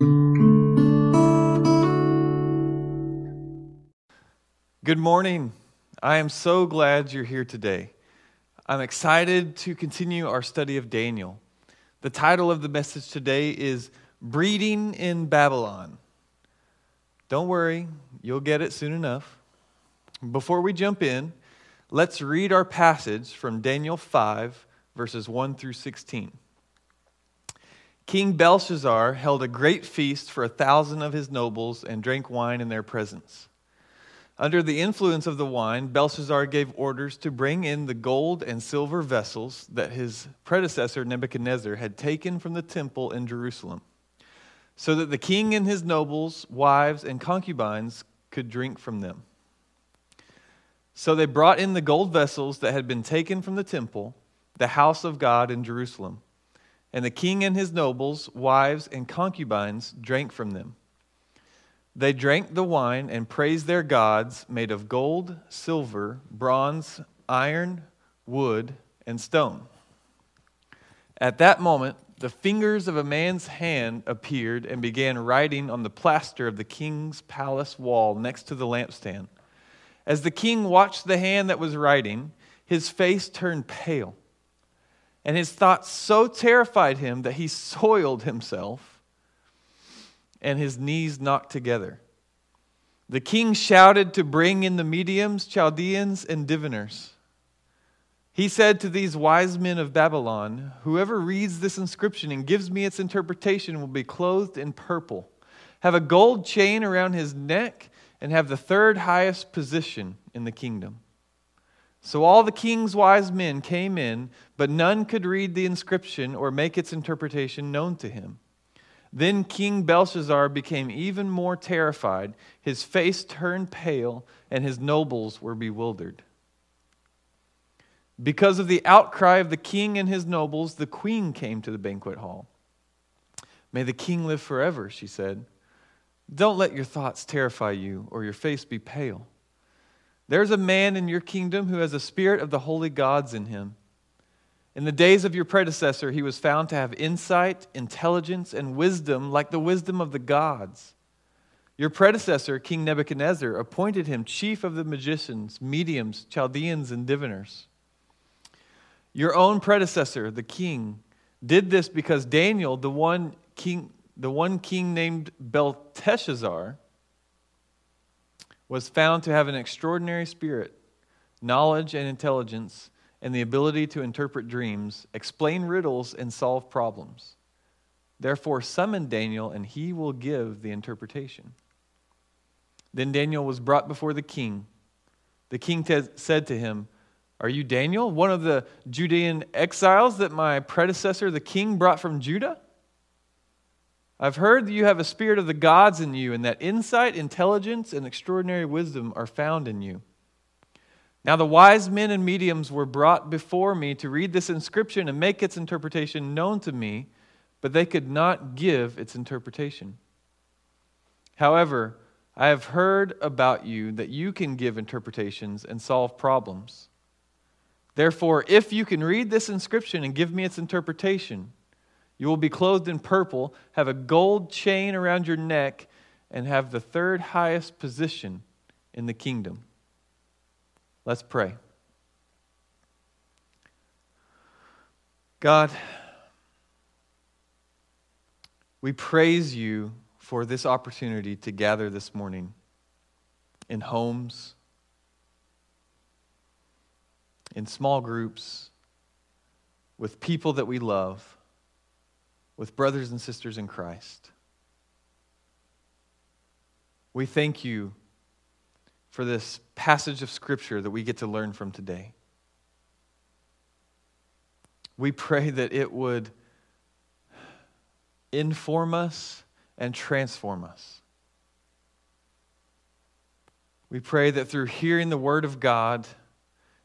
Good morning. I am so glad you're here today. I'm excited to continue our study of Daniel. The title of the message today is Breeding in Babylon. Don't worry, you'll get it soon enough. Before we jump in, let's read our passage from Daniel 5, verses 1 through 16. King Belshazzar held a great feast for a thousand of his nobles and drank wine in their presence. Under the influence of the wine, Belshazzar gave orders to bring in the gold and silver vessels that his predecessor Nebuchadnezzar had taken from the temple in Jerusalem, so that the king and his nobles, wives, and concubines could drink from them. So they brought in the gold vessels that had been taken from the temple, the house of God in Jerusalem, and the king and his nobles, wives, and concubines drank from them. They drank the wine and praised their gods made of gold, silver, bronze, iron, wood, and stone. At that moment, the fingers of a man's hand appeared and began writing on the plaster of the king's palace wall next to the lampstand. As the king watched the hand that was writing, his face turned pale, and his thoughts so terrified him that he soiled himself and his knees knocked together. The king shouted to bring in the mediums, Chaldeans, and diviners. He said to these wise men of Babylon, Whoever reads this inscription and gives me its interpretation will be clothed in purple, have a gold chain around his neck, and have the third highest position in the kingdom. So all the king's wise men came in, but none could read the inscription or make its interpretation known to him. Then King Belshazzar became even more terrified. His face turned pale, and his nobles were bewildered. Because of the outcry of the king and his nobles, the queen came to the banquet hall. May the king live forever, she said. Don't let your thoughts terrify you, or your face be pale. There's a man in your kingdom who has a spirit of the holy gods in him. In the days of your predecessor, he was found to have insight, intelligence, and wisdom like the wisdom of the gods. Your predecessor, King Nebuchadnezzar, appointed him chief of the magicians, mediums, Chaldeans, and diviners. Your own predecessor, the king, did this because Daniel, the one king, the one king named Belteshazzar, was found to have an extraordinary spirit, knowledge, and intelligence and the ability to interpret dreams, explain riddles, and solve problems. Therefore, summon Daniel, and he will give the interpretation. Then Daniel was brought before the king. The king said to him, Are you Daniel, one of the Judean exiles that my predecessor, the king, brought from Judah? I've heard that you have a spirit of the gods in you, and that insight, intelligence, and extraordinary wisdom are found in you. Now, the wise men and mediums were brought before me to read this inscription and make its interpretation known to me, but they could not give its interpretation. However, I have heard about you that you can give interpretations and solve problems. Therefore, if you can read this inscription and give me its interpretation, you will be clothed in purple, have a gold chain around your neck, and have the third highest position in the kingdom. Let's pray. God, we praise you for this opportunity to gather this morning in homes, in small groups, with people that we love, with brothers and sisters in Christ. We thank you for this passage of Scripture that we get to learn from today. We pray that it would inform us and transform us. We pray that through hearing the Word of God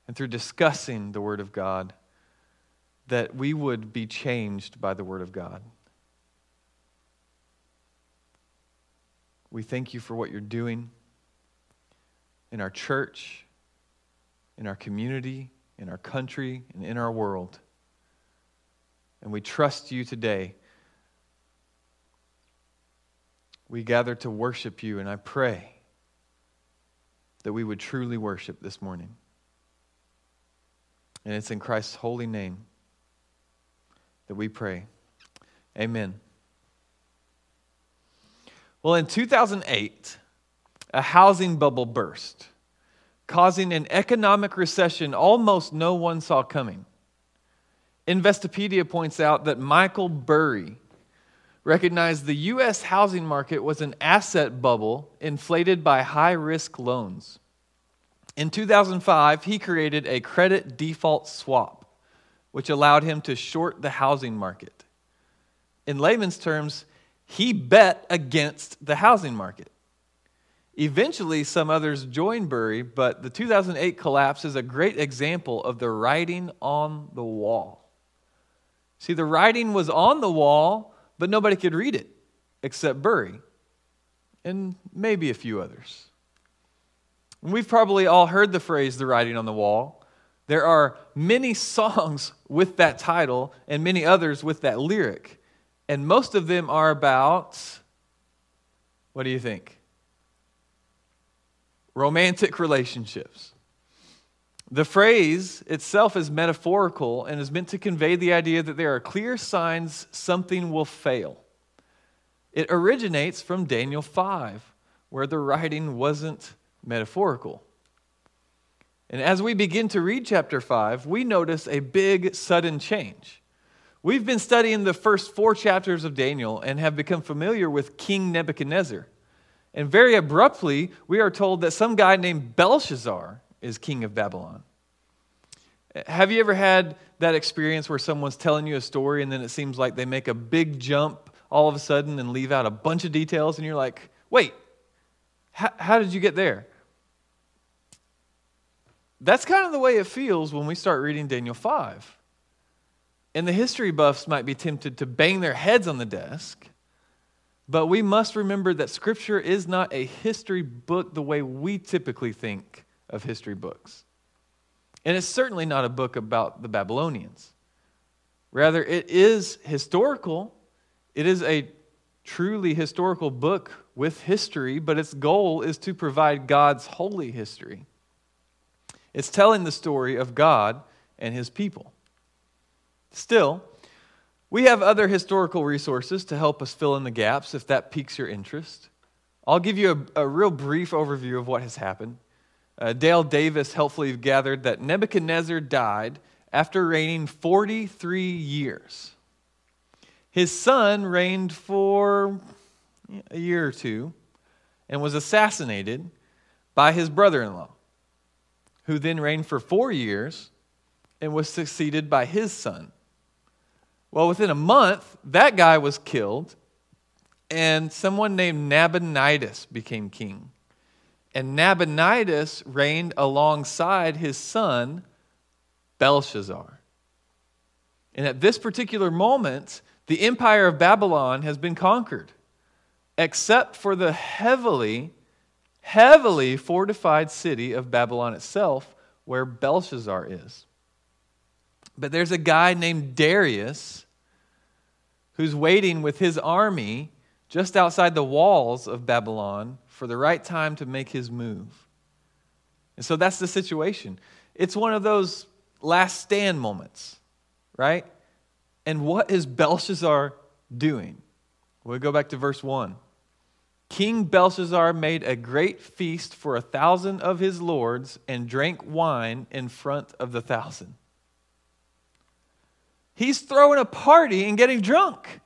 and through discussing the Word of God, that we would be changed by the Word of God. We thank you for what you're doing in our church, in our community, in our country, and in our world. And we trust you today we gather to worship you, and I pray that we would truly worship this morning. And it's in Christ's holy name that we pray. Amen. Well, in 2008, a housing bubble burst, causing an economic recession almost no one saw coming. Investopedia points out that Michael Burry recognized the U.S. housing market was an asset bubble inflated by high risk loans. In 2005, he created a credit default swap, which allowed him to short the housing market. In layman's terms, he bet against the housing market. Eventually, some others joined Burry, but the 2008 collapse is a great example of the writing on the wall. See, the writing was on the wall, but nobody could read it except Burry and maybe a few others. We've probably all heard the phrase, the writing on the wall. There are many songs with that title and many others with that lyric. And most of them are about, what do you think? Romantic relationships. The phrase itself is metaphorical and is meant to convey the idea that there are clear signs something will fail. It originates from Daniel 5, where the writing wasn't metaphorical. And as we begin to read chapter 5, we notice a big sudden change. We've been studying the first four chapters of Daniel and have become familiar with King Nebuchadnezzar. And very abruptly, we are told that some guy named Belshazzar is king of Babylon. Have you ever had that experience where someone's telling you a story and then it seems like they make a big jump all of a sudden and leave out a bunch of details and you're like, wait, how, how did you get there? That's kind of the way it feels when we start reading Daniel 5. And the history buffs might be tempted to bang their heads on the desk, but we must remember that Scripture is not a history book the way we typically think of history books. And it's certainly not a book about the Babylonians. Rather, it is historical. It is a truly historical book with history, but its goal is to provide God's holy history. It's telling the story of God and his people. Still, we have other historical resources to help us fill in the gaps if that piques your interest. I'll give you a, a real brief overview of what has happened. Uh, Dale Davis helpfully gathered that Nebuchadnezzar died after reigning 43 years. His son reigned for a year or two and was assassinated by his brother in law, who then reigned for four years and was succeeded by his son. Well, within a month, that guy was killed, and someone named Nabonidus became king. And Nabonidus reigned alongside his son, Belshazzar. And at this particular moment, the empire of Babylon has been conquered, except for the heavily, heavily fortified city of Babylon itself, where Belshazzar is. But there's a guy named Darius who's waiting with his army just outside the walls of Babylon for the right time to make his move. And so that's the situation. It's one of those last stand moments, right? And what is Belshazzar doing? We'll go back to verse 1. King Belshazzar made a great feast for a thousand of his lords and drank wine in front of the thousand. He's throwing a party and getting drunk.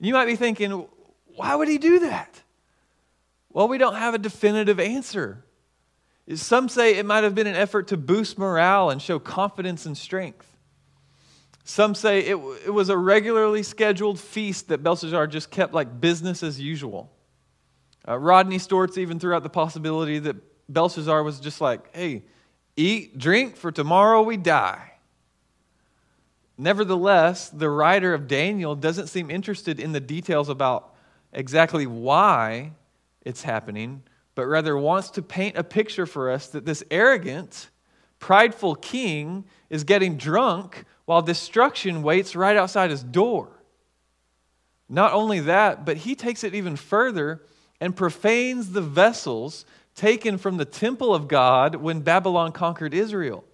You might be thinking, why would he do that? Well, we don't have a definitive answer. Some say it might have been an effort to boost morale and show confidence and strength. Some say it, it was a regularly scheduled feast that Belshazzar just kept like business as usual. Uh, Rodney Stortz even threw out the possibility that Belshazzar was just like, hey, eat, drink, for tomorrow we die. Nevertheless, the writer of Daniel doesn't seem interested in the details about exactly why it's happening, but rather wants to paint a picture for us that this arrogant, prideful king is getting drunk while destruction waits right outside his door. Not only that, but he takes it even further and profanes the vessels taken from the temple of God when Babylon conquered Israel.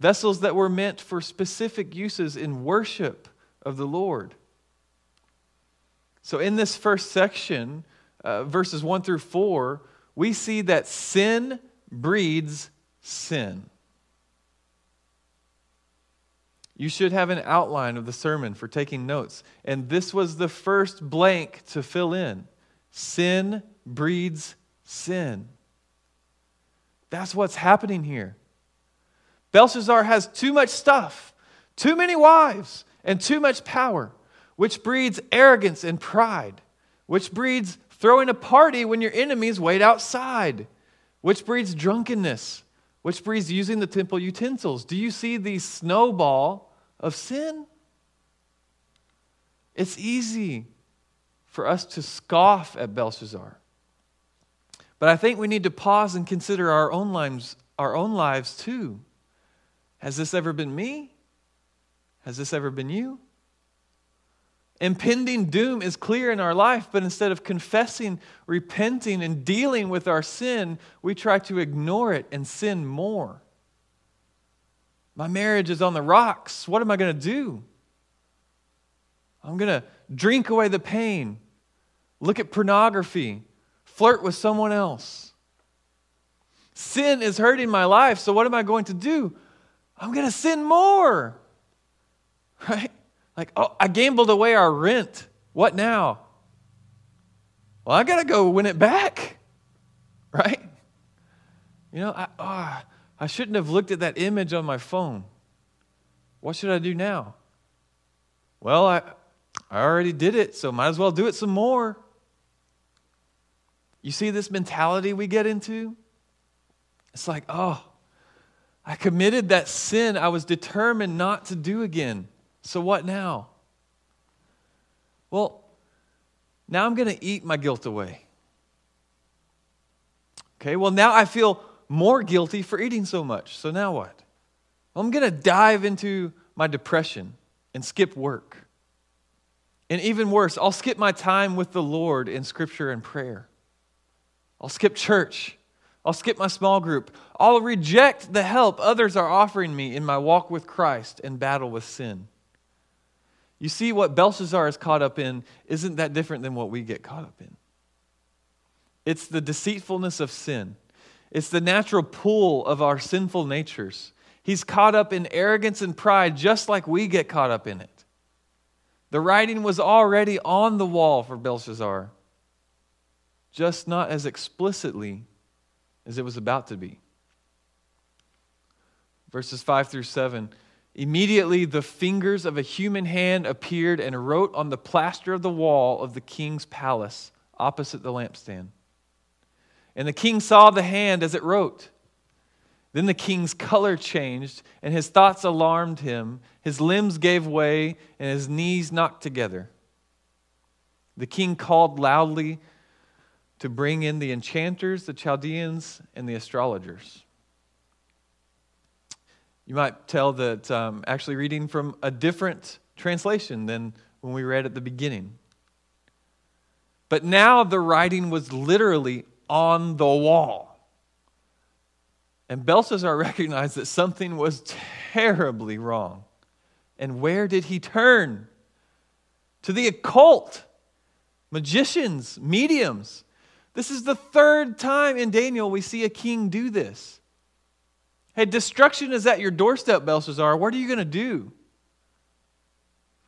Vessels that were meant for specific uses in worship of the Lord. So, in this first section, uh, verses 1 through 4, we see that sin breeds sin. You should have an outline of the sermon for taking notes. And this was the first blank to fill in sin breeds sin. That's what's happening here. Belshazzar has too much stuff, too many wives, and too much power, which breeds arrogance and pride, which breeds throwing a party when your enemies wait outside, which breeds drunkenness, which breeds using the temple utensils. Do you see the snowball of sin? It's easy for us to scoff at Belshazzar. But I think we need to pause and consider our own lives, our own lives too. Has this ever been me? Has this ever been you? Impending doom is clear in our life, but instead of confessing, repenting, and dealing with our sin, we try to ignore it and sin more. My marriage is on the rocks. What am I going to do? I'm going to drink away the pain, look at pornography, flirt with someone else. Sin is hurting my life, so what am I going to do? I'm going to sin more. Right? Like, oh, I gambled away our rent. What now? Well, I got to go win it back. Right? You know, I, oh, I shouldn't have looked at that image on my phone. What should I do now? Well, I, I already did it, so might as well do it some more. You see this mentality we get into? It's like, oh, I committed that sin I was determined not to do again. So what now? Well, now I'm going to eat my guilt away. Okay, well, now I feel more guilty for eating so much. So now what? Well, I'm going to dive into my depression and skip work. And even worse, I'll skip my time with the Lord in scripture and prayer. I'll skip church I'll skip my small group. I'll reject the help others are offering me in my walk with Christ and battle with sin. You see, what Belshazzar is caught up in isn't that different than what we get caught up in. It's the deceitfulness of sin, it's the natural pull of our sinful natures. He's caught up in arrogance and pride just like we get caught up in it. The writing was already on the wall for Belshazzar, just not as explicitly as it was about to be. Verses 5 through 7. Immediately the fingers of a human hand appeared and wrote on the plaster of the wall of the king's palace opposite the lampstand. And the king saw the hand as it wrote. Then the king's color changed, and his thoughts alarmed him. His limbs gave way, and his knees knocked together. The king called loudly to bring in the enchanters, the Chaldeans, and the astrologers. You might tell that um, actually reading from a different translation than when we read at the beginning. But now the writing was literally on the wall. And Belshazzar recognized that something was terribly wrong. And where did he turn? To the occult, magicians, mediums. This is the third time in Daniel we see a king do this. Hey, destruction is at your doorstep, Belshazzar. What are you going to do?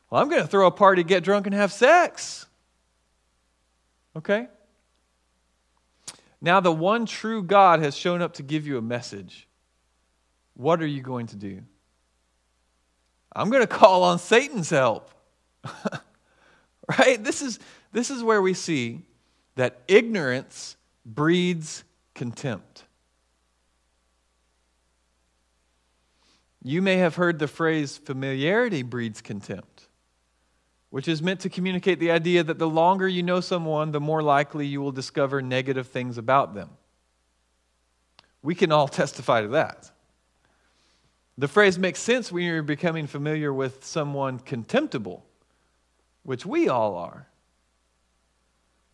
Well, I'm going to throw a party, get drunk, and have sex. Okay? Now, the one true God has shown up to give you a message. What are you going to do? I'm going to call on Satan's help. right? This is, this is where we see that ignorance breeds contempt. You may have heard the phrase familiarity breeds contempt, which is meant to communicate the idea that the longer you know someone, the more likely you will discover negative things about them. We can all testify to that. The phrase makes sense when you're becoming familiar with someone contemptible which we all are.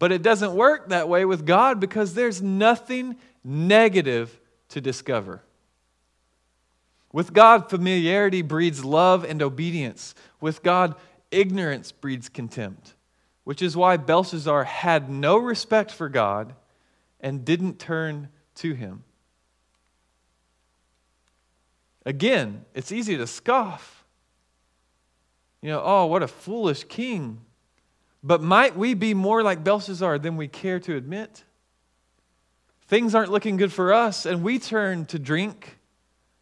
But it doesn't work that way with God because there's nothing negative to discover. With God, familiarity breeds love and obedience. With God, ignorance breeds contempt, which is why Belshazzar had no respect for God and didn't turn to him. Again, it's easy to scoff. You know, oh, what a foolish king. But might we be more like Belshazzar than we care to admit? Things aren't looking good for us, and we turn to drink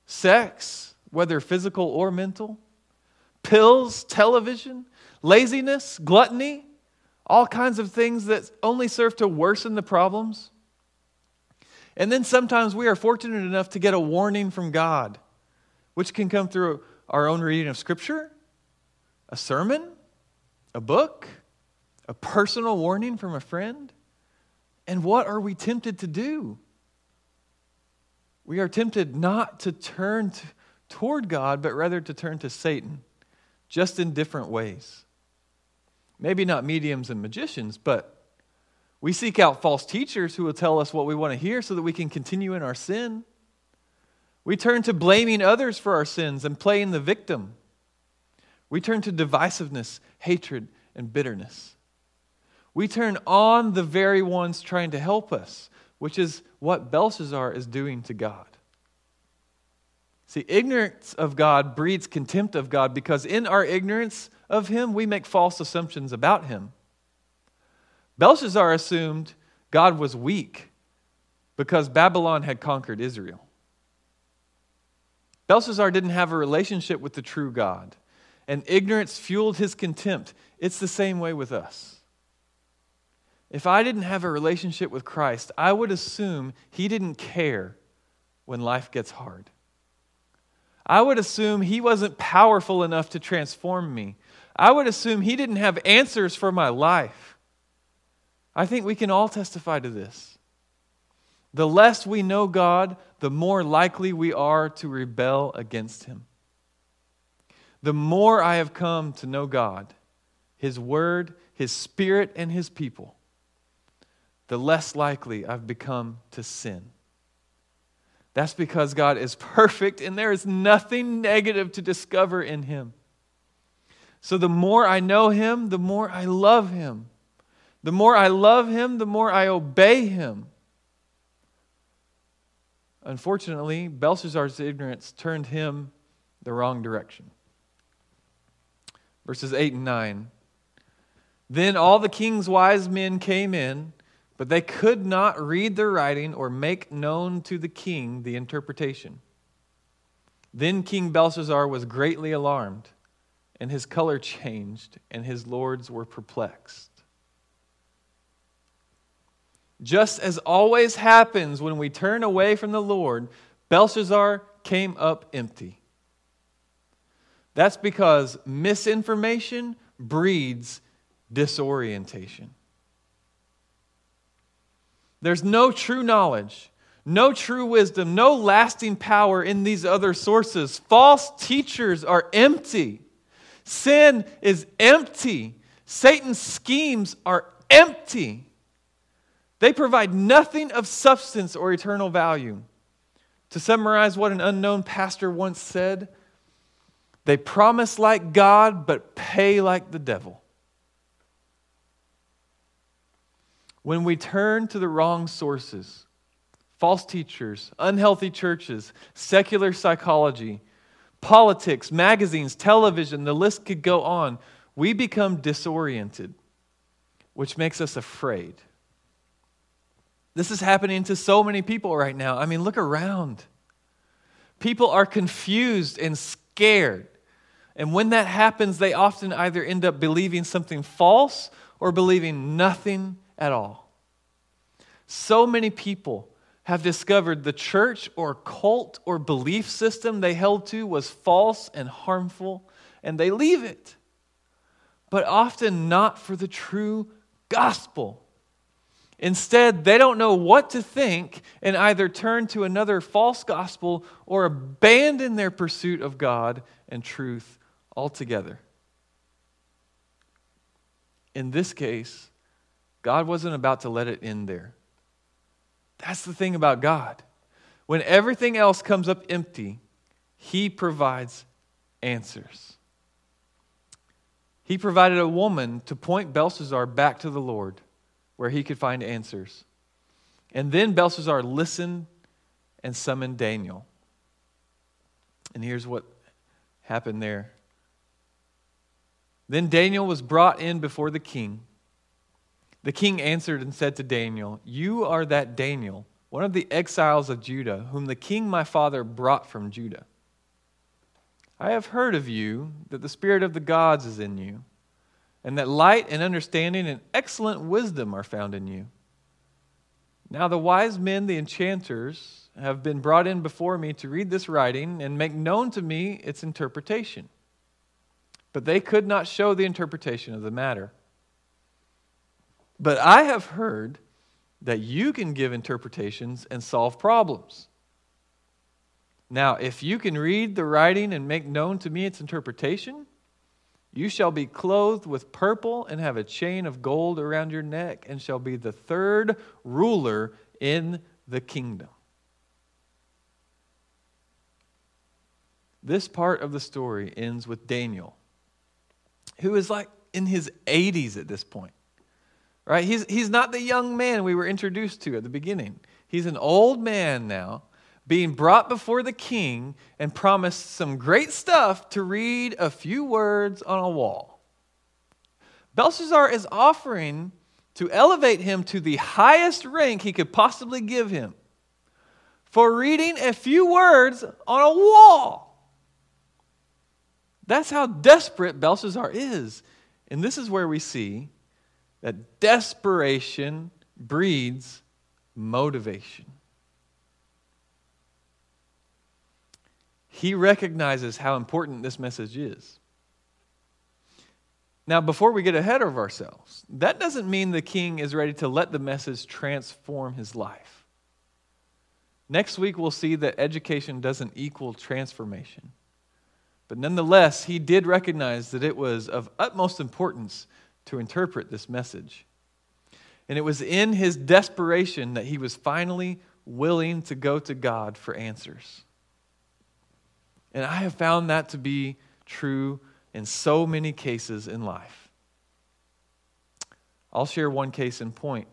sex, whether physical or mental, pills, television, laziness, gluttony, all kinds of things that only serve to worsen the problems. And then sometimes we are fortunate enough to get a warning from God, which can come through our own reading of Scripture, a sermon, a book, a personal warning from a friend. And what are we tempted to do? we are tempted not to turn to, toward God, but rather to turn to Satan, just in different ways. Maybe not mediums and magicians, but we seek out false teachers who will tell us what we want to hear so that we can continue in our sin. We turn to blaming others for our sins and playing the victim. We turn to divisiveness, hatred, and bitterness. We turn on the very ones trying to help us which is what Belshazzar is doing to God. See, ignorance of God breeds contempt of God because in our ignorance of Him, we make false assumptions about Him. Belshazzar assumed God was weak because Babylon had conquered Israel. Belshazzar didn't have a relationship with the true God, and ignorance fueled his contempt. It's the same way with us. If I didn't have a relationship with Christ, I would assume He didn't care when life gets hard. I would assume He wasn't powerful enough to transform me. I would assume He didn't have answers for my life. I think we can all testify to this. The less we know God, the more likely we are to rebel against Him. The more I have come to know God, His Word, His Spirit, and His people, the less likely I've become to sin. That's because God is perfect and there is nothing negative to discover in Him. So the more I know Him, the more I love Him. The more I love Him, the more I obey Him. Unfortunately, Belshazzar's ignorance turned him the wrong direction. Verses 8 and 9. Then all the king's wise men came in but they could not read the writing or make known to the king the interpretation. Then King Belshazzar was greatly alarmed, and his color changed, and his lords were perplexed. Just as always happens when we turn away from the Lord, Belshazzar came up empty. That's because misinformation breeds disorientation. There's no true knowledge, no true wisdom, no lasting power in these other sources. False teachers are empty. Sin is empty. Satan's schemes are empty. They provide nothing of substance or eternal value. To summarize what an unknown pastor once said, they promise like God but pay like the devil. When we turn to the wrong sources, false teachers, unhealthy churches, secular psychology, politics, magazines, television, the list could go on, we become disoriented, which makes us afraid. This is happening to so many people right now. I mean, look around. People are confused and scared. And when that happens, they often either end up believing something false or believing nothing at all. So many people have discovered the church or cult or belief system they held to was false and harmful, and they leave it. But often not for the true gospel. Instead, they don't know what to think and either turn to another false gospel or abandon their pursuit of God and truth altogether. in this case, God wasn't about to let it end there. That's the thing about God. When everything else comes up empty, He provides answers. He provided a woman to point Belshazzar back to the Lord where he could find answers. And then Belshazzar listened and summoned Daniel. And here's what happened there. Then Daniel was brought in before the king. The king answered and said to Daniel, You are that Daniel, one of the exiles of Judah, whom the king my father brought from Judah. I have heard of you that the Spirit of the gods is in you, and that light and understanding and excellent wisdom are found in you. Now the wise men, the enchanters, have been brought in before me to read this writing and make known to me its interpretation. But they could not show the interpretation of the matter. But I have heard that you can give interpretations and solve problems. Now, if you can read the writing and make known to me its interpretation, you shall be clothed with purple and have a chain of gold around your neck, and shall be the third ruler in the kingdom. This part of the story ends with Daniel, who is like in his 80s at this point. Right? He's, he's not the young man we were introduced to at the beginning. He's an old man now being brought before the king and promised some great stuff to read a few words on a wall. Belshazzar is offering to elevate him to the highest rank he could possibly give him for reading a few words on a wall. That's how desperate Belshazzar is. And this is where we see that desperation breeds motivation. he recognizes how important this message is. Now, before we get ahead of ourselves, that doesn't mean the king is ready to let the message transform his life. Next week, we'll see that education doesn't equal transformation. But nonetheless, he did recognize that it was of utmost importance to interpret this message. And it was in his desperation that he was finally willing to go to God for answers. And I have found that to be true in so many cases in life. I'll share one case in point.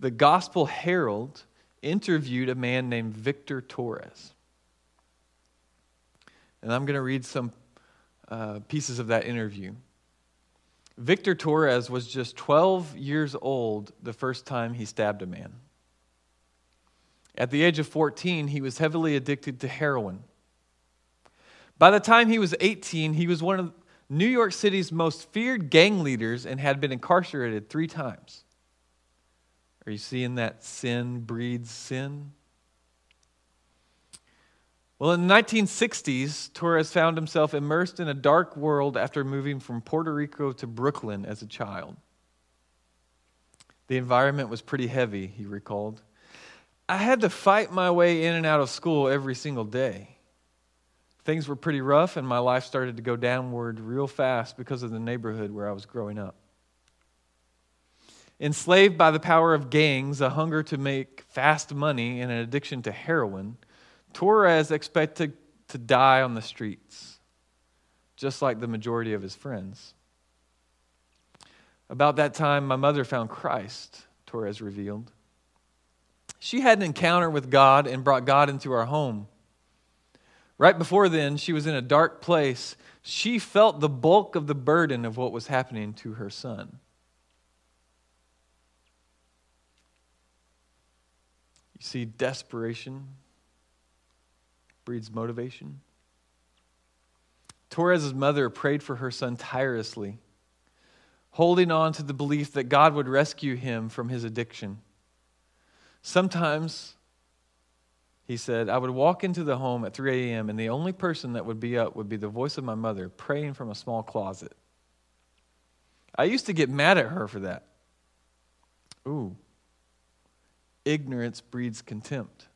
The Gospel Herald interviewed a man named Victor Torres. And I'm going to read some uh, pieces of that interview. Victor Torres was just 12 years old the first time he stabbed a man. At the age of 14, he was heavily addicted to heroin. By the time he was 18, he was one of New York City's most feared gang leaders and had been incarcerated three times. Are you seeing that sin breeds sin? Well, in the 1960s, Torres found himself immersed in a dark world after moving from Puerto Rico to Brooklyn as a child. The environment was pretty heavy, he recalled. I had to fight my way in and out of school every single day things were pretty rough, and my life started to go downward real fast because of the neighborhood where I was growing up. Enslaved by the power of gangs, a hunger to make fast money, and an addiction to heroin, Torres expected to die on the streets, just like the majority of his friends. About that time, my mother found Christ, Torres revealed. She had an encounter with God and brought God into our home. Right before then, she was in a dark place. She felt the bulk of the burden of what was happening to her son. You see, desperation breeds motivation. Torres's mother prayed for her son tirelessly, holding on to the belief that God would rescue him from his addiction. Sometimes he said, I would walk into the home at 3 a.m., and the only person that would be up would be the voice of my mother praying from a small closet. I used to get mad at her for that. Ooh, ignorance breeds contempt.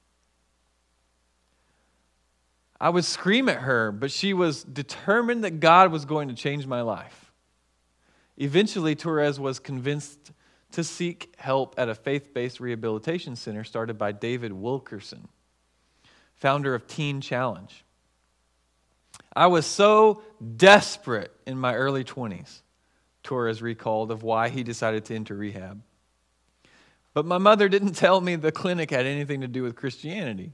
I would scream at her, but she was determined that God was going to change my life. Eventually, Torres was convinced to seek help at a faith based rehabilitation center started by David Wilkerson, founder of Teen Challenge. I was so desperate in my early 20s, Torres recalled, of why he decided to enter rehab. But my mother didn't tell me the clinic had anything to do with Christianity.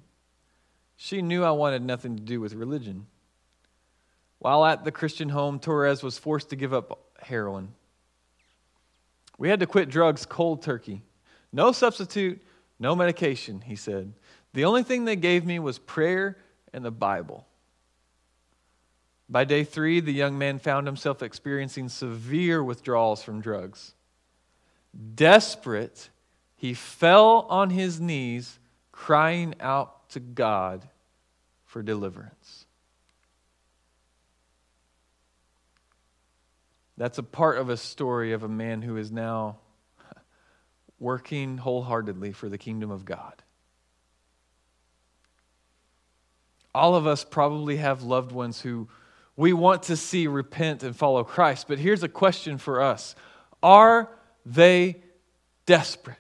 She knew I wanted nothing to do with religion. While at the Christian home, Torres was forced to give up heroin. We had to quit drugs cold turkey. No substitute, no medication, he said. The only thing they gave me was prayer and the Bible. By day three, the young man found himself experiencing severe withdrawals from drugs. Desperate, he fell on his knees, crying out to God for deliverance. That's a part of a story of a man who is now working wholeheartedly for the kingdom of God. All of us probably have loved ones who we want to see repent and follow Christ. But here's a question for us Are they desperate?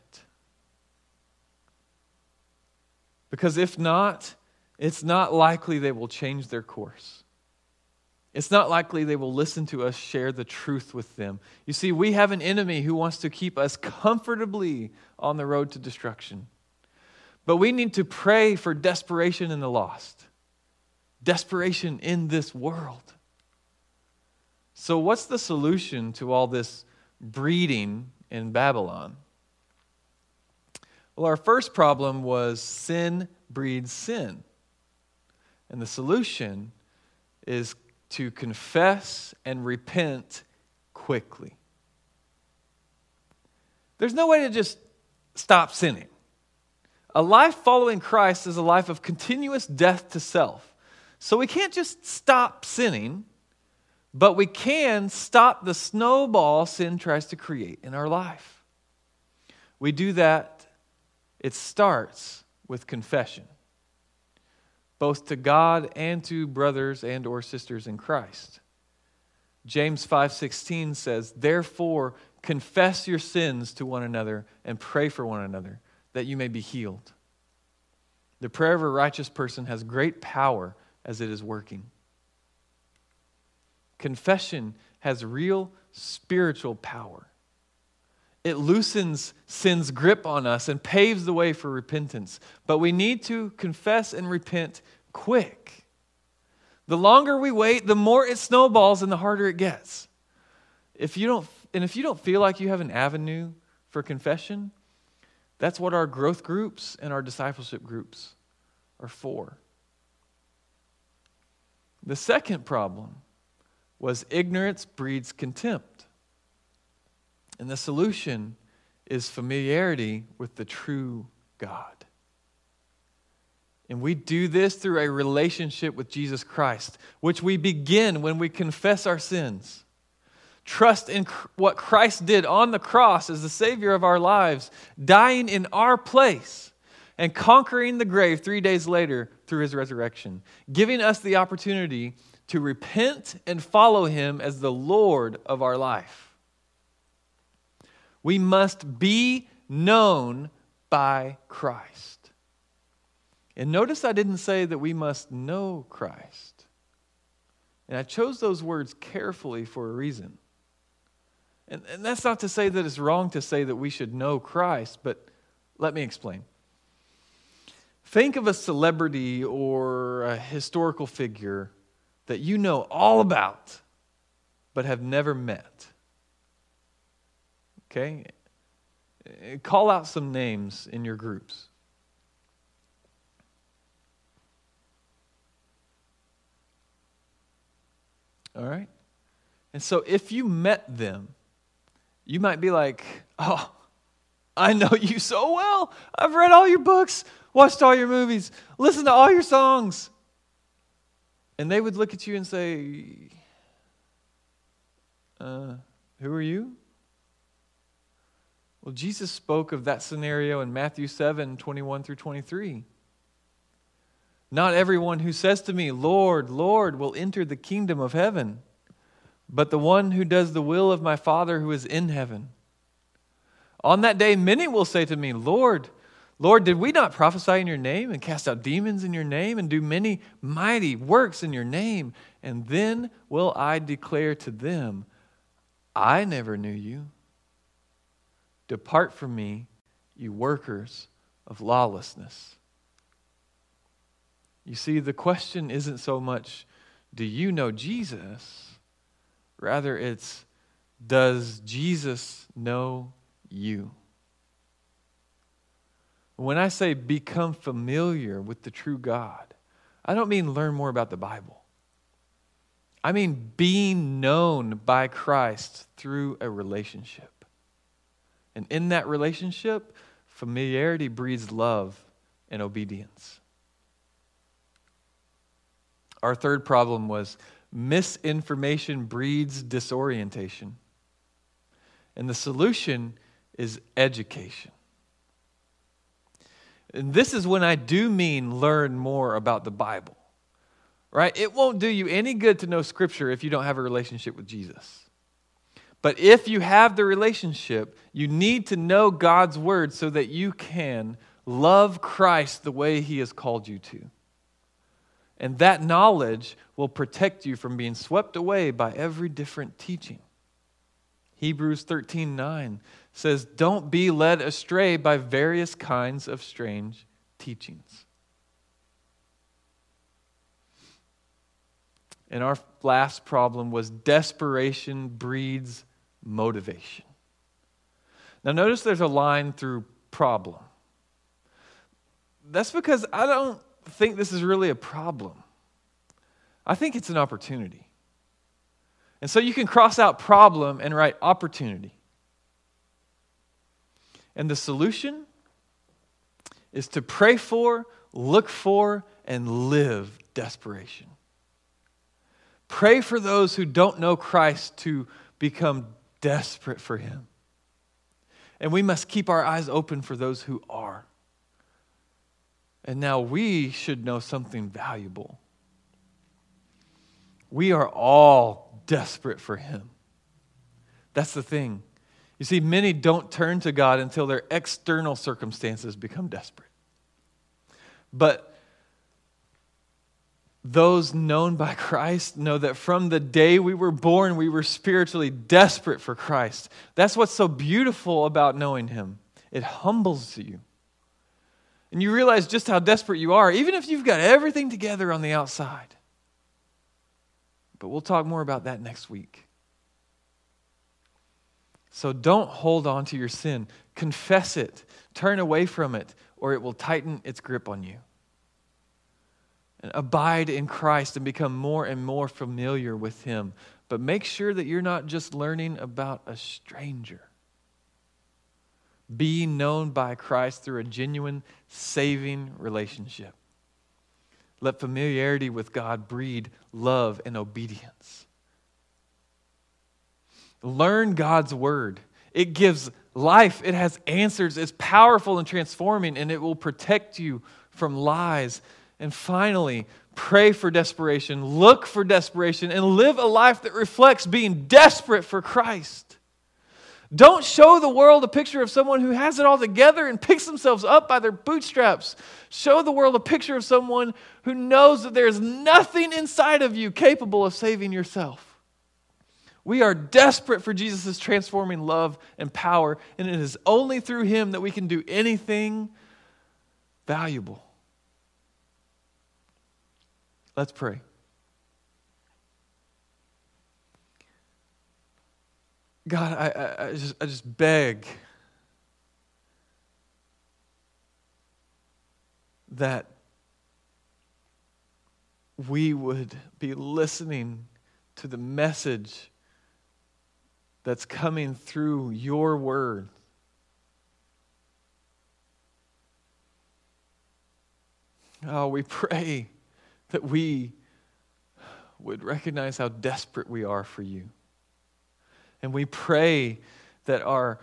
Because if not, it's not likely they will change their course. It's not likely they will listen to us share the truth with them. You see, we have an enemy who wants to keep us comfortably on the road to destruction. But we need to pray for desperation in the lost, desperation in this world. So, what's the solution to all this breeding in Babylon? Well, our first problem was sin breeds sin. And the solution is to confess and repent quickly. There's no way to just stop sinning. A life following Christ is a life of continuous death to self. So we can't just stop sinning, but we can stop the snowball sin tries to create in our life. We do that, it starts with confession both to God and to brothers and or sisters in Christ. James 5:16 says, "Therefore confess your sins to one another and pray for one another that you may be healed." The prayer of a righteous person has great power as it is working. Confession has real spiritual power. It loosens sin's grip on us and paves the way for repentance. But we need to confess and repent quick. The longer we wait, the more it snowballs and the harder it gets. If you don't, and if you don't feel like you have an avenue for confession, that's what our growth groups and our discipleship groups are for. The second problem was ignorance breeds contempt. And the solution is familiarity with the true God. And we do this through a relationship with Jesus Christ, which we begin when we confess our sins. Trust in what Christ did on the cross as the Savior of our lives, dying in our place and conquering the grave three days later through his resurrection, giving us the opportunity to repent and follow him as the Lord of our life. We must be known by Christ. And notice I didn't say that we must know Christ. And I chose those words carefully for a reason. And, and that's not to say that it's wrong to say that we should know Christ, but let me explain. Think of a celebrity or a historical figure that you know all about, but have never met. Okay? Call out some names in your groups. All right? And so if you met them, you might be like, oh, I know you so well. I've read all your books, watched all your movies, listened to all your songs. And they would look at you and say, uh, Who are you? Well, Jesus spoke of that scenario in Matthew 7 21 through 23. Not everyone who says to me, Lord, Lord, will enter the kingdom of heaven, but the one who does the will of my Father who is in heaven. On that day, many will say to me, Lord, Lord, did we not prophesy in your name and cast out demons in your name and do many mighty works in your name? And then will I declare to them, I never knew you. Depart from me, you workers of lawlessness. You see, the question isn't so much, do you know Jesus? Rather, it's, does Jesus know you? When I say become familiar with the true God, I don't mean learn more about the Bible. I mean being known by Christ through a relationship. And in that relationship, familiarity breeds love and obedience. Our third problem was misinformation breeds disorientation. And the solution is education. And this is when I do mean learn more about the Bible, right? It won't do you any good to know Scripture if you don't have a relationship with Jesus. But if you have the relationship, you need to know God's Word so that you can love Christ the way He has called you to. And that knowledge will protect you from being swept away by every different teaching. Hebrews 13:9 says, Don't be led astray by various kinds of strange teachings. And our last problem was desperation breeds motivation. Now, notice there's a line through problem. That's because I don't think this is really a problem. I think it's an opportunity. And so you can cross out problem and write opportunity. And the solution is to pray for, look for, and live desperation. Pray for those who don't know Christ to become desperate for Him. And we must keep our eyes open for those who are. And now we should know something valuable. We are all desperate for Him. That's the thing. You see, many don't turn to God until their external circumstances become desperate. But those known by Christ know that from the day we were born, we were spiritually desperate for Christ. That's what's so beautiful about knowing Him. It humbles you. And you realize just how desperate you are, even if you've got everything together on the outside. But we'll talk more about that next week. So don't hold on to your sin. Confess it, turn away from it, or it will tighten its grip on you. And abide in Christ and become more and more familiar with Him. But make sure that you're not just learning about a stranger. Being known by Christ through a genuine, saving relationship. Let familiarity with God breed love and obedience. Learn God's word. It gives life, it has answers, it's powerful and transforming, and it will protect you from lies. And finally, pray for desperation, look for desperation, and live a life that reflects being desperate for Christ. Don't show the world a picture of someone who has it all together and picks themselves up by their bootstraps. Show the world a picture of someone who knows that there's nothing inside of you capable of saving yourself. We are desperate for Jesus' transforming love and power, and it is only through Him that we can do anything valuable. Let's pray. God, I, I, just, I just beg that we would be listening to the message that's coming through your word. Oh, we pray that we would recognize how desperate we are for you. And we pray that our,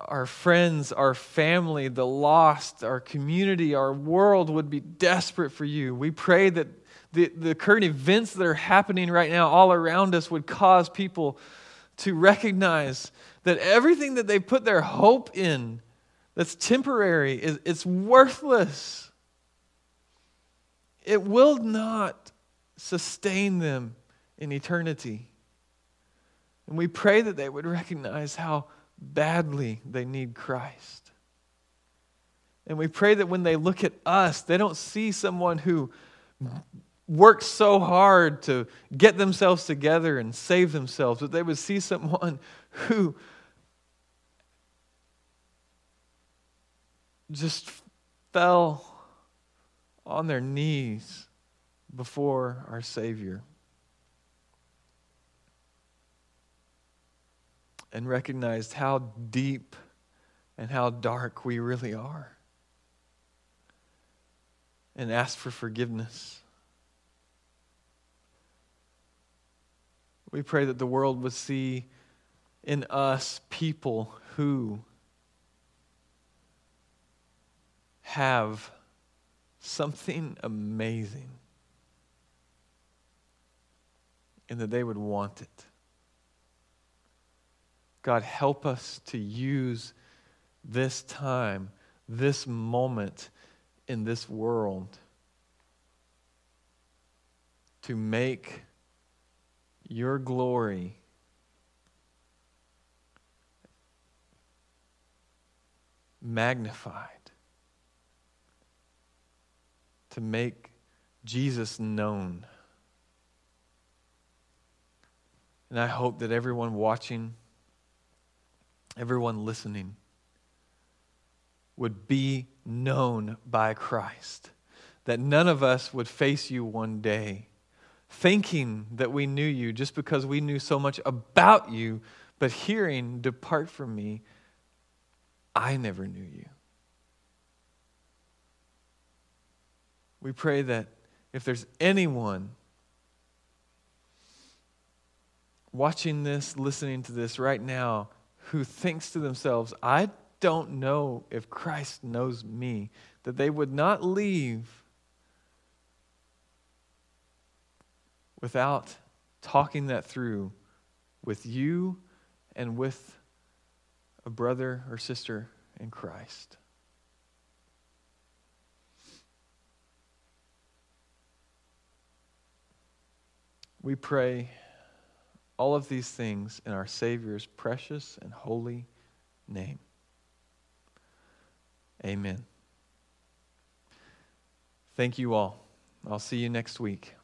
our friends, our family, the lost, our community, our world would be desperate for you. We pray that the, the current events that are happening right now all around us would cause people to recognize that everything that they put their hope in that's temporary is it's worthless. It will not sustain them in eternity. And we pray that they would recognize how badly they need Christ. And we pray that when they look at us, they don't see someone who worked so hard to get themselves together and save themselves, but they would see someone who just fell on their knees before our Savior. and recognized how deep and how dark we really are and asked for forgiveness. We pray that the world would see in us people who have something amazing and that they would want it. God, help us to use this time, this moment in this world to make your glory magnified, to make Jesus known. And I hope that everyone watching everyone listening would be known by Christ. That none of us would face you one day thinking that we knew you just because we knew so much about you, but hearing, Depart from me, I never knew you. We pray that if there's anyone watching this, listening to this right now, who thinks to themselves, I don't know if Christ knows me, that they would not leave without talking that through with you and with a brother or sister in Christ. We pray all of these things in our Savior's precious and holy name. Amen. Thank you all. I'll see you next week.